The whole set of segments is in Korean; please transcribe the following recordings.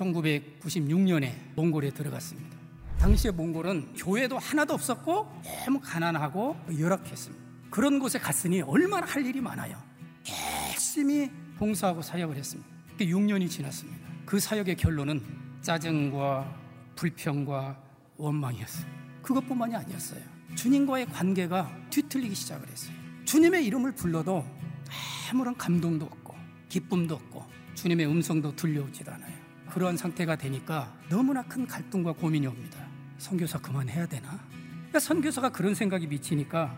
1996년에 몽골에 들어갔습니다. 당시에 몽골은 교회도 하나도 없었고 너무 가난하고 열악했습니다. 그런 곳에 갔으니 얼마나 할 일이 많아요. 열심히 봉사하고 사역을 했습니다. 6년이 지났습니다. 그 사역의 결론은 짜증과 불평과 원망이었어요. 그것뿐만이 아니었어요. 주님과의 관계가 뒤틀리기 시작을 했어요. 주님의 이름을 불러도 아무런 감동도 없고 기쁨도 없고 주님의 음성도 들려오지도 않아요. 그러한 상태가 되니까 너무나 큰 갈등과 고민이 옵니다. 선교사 그만해야 되나? 그러니까 선교사가 그런 생각이 미치니까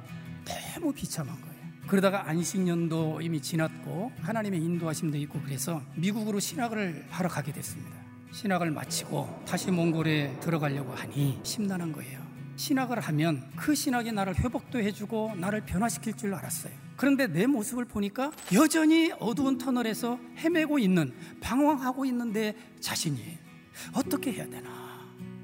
너무 비참한 거예요. 그러다가 안식년도 이미 지났고 하나님의 인도하심도 있고 그래서 미국으로 신학을 하러 가게 됐습니다. 신학을 마치고 다시 몽골에 들어가려고 하니 심란한 거예요. 신학을 하면 그 신학이 나를 회복도 해주고 나를 변화시킬 줄 알았어요. 그런데 내 모습을 보니까 여전히 어두운 터널에서 헤매고 있는, 방황하고 있는데 자신이 어떻게 해야 되나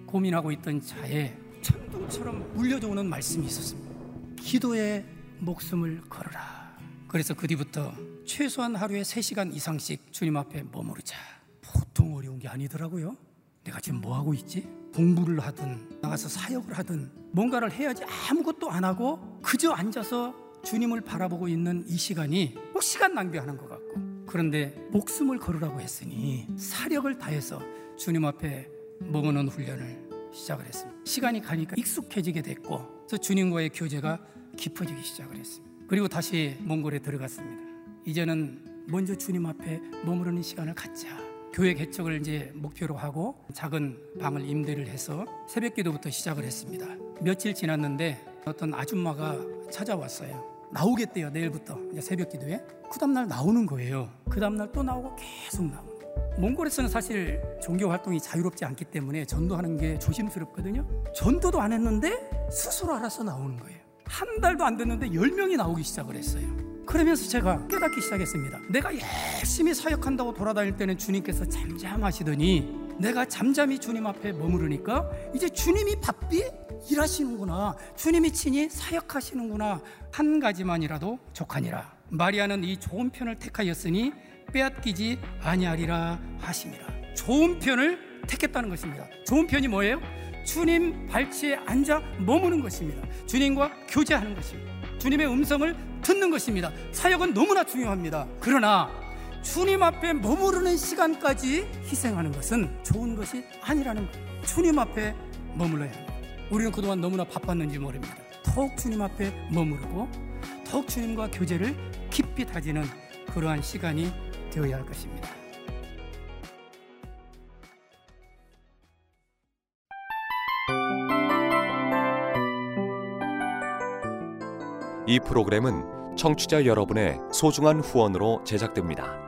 고민하고 있던 차에 천둥처럼 울려져 오는 말씀이 있었습니다. 기도에 목숨을 걸어라. 그래서 그 뒤부터 최소한 하루에 3시간 이상씩 주님 앞에 머무르자. 보통 어려운 게 아니더라고요. 내가 지금 뭐 하고 있지? 공부를 하든 나가서 사역을 하든 뭔가를 해야지 아무것도 안 하고 그저 앉아서 주님을 바라보고 있는 이 시간이 뭐 시간 낭비하는 것 같고 그런데 목숨을 걸으라고 했으니 사력을 다해서 주님 앞에 머무는 훈련을 시작을 했습니다. 시간이 가니까 익숙해지게 됐고 그래서 주님과의 교제가 깊어지기 시작을 했습니다. 그리고 다시 몽골에 들어갔습니다. 이제는 먼저 주님 앞에 머무르는 시간을 갖자. 교회 개척을 이제 목표로 하고 작은 방을 임대를 해서 새벽 기도부터 시작을 했습니다. 며칠 지났는데 어떤 아줌마가 찾아왔어요. 나오겠대요, 내일부터. 새벽 기도에. 그 다음날 나오는 거예요. 그 다음날 또 나오고 계속 나오는 몽골에서는 사실 종교 활동이 자유롭지 않기 때문에 전도하는 게 조심스럽거든요. 전도도 안 했는데 스스로 알아서 나오는 거예요. 한 달도 안 됐는데 열명이 나오기 시작을 했어요. 그러면서 제가 깨닫기 시작했습니다. 내가 열심히 사역한다고 돌아다닐 때는 주님께서 잠잠하시더니 내가 잠잠히 주님 앞에 머무르니까 이제 주님이 바삐 일하시는구나. 주님이 친히 사역하시는구나. 한 가지만이라도 족하니라. 마리아는 이 좋은 편을 택하였으니 빼앗기지 아니하리라 하심이라. 좋은 편을 택했다는 것입니다. 좋은 편이 뭐예요? 주님 발치에 앉아 머무는 것입니다. 주님과 교제하는 것입니다. 주님의 음성을 듣는 것입니다. 사역은 너무나 중요합니다. 그러나 주님 앞에 머무르는 시간까지 희생하는 것은 좋은 것이 아니라는 거예요. 주님 앞에 머물러야 합니다. 우리는 그동안 너무나 바빴는지 모릅니다. 더욱 주님 앞에 머무르고 더욱 주님과 교제를 깊이 다지는 그러한 시간이 되어야 할 것입니다. 이 프로그램은 청취자 여러분의 소중한 후원으로 제작됩니다.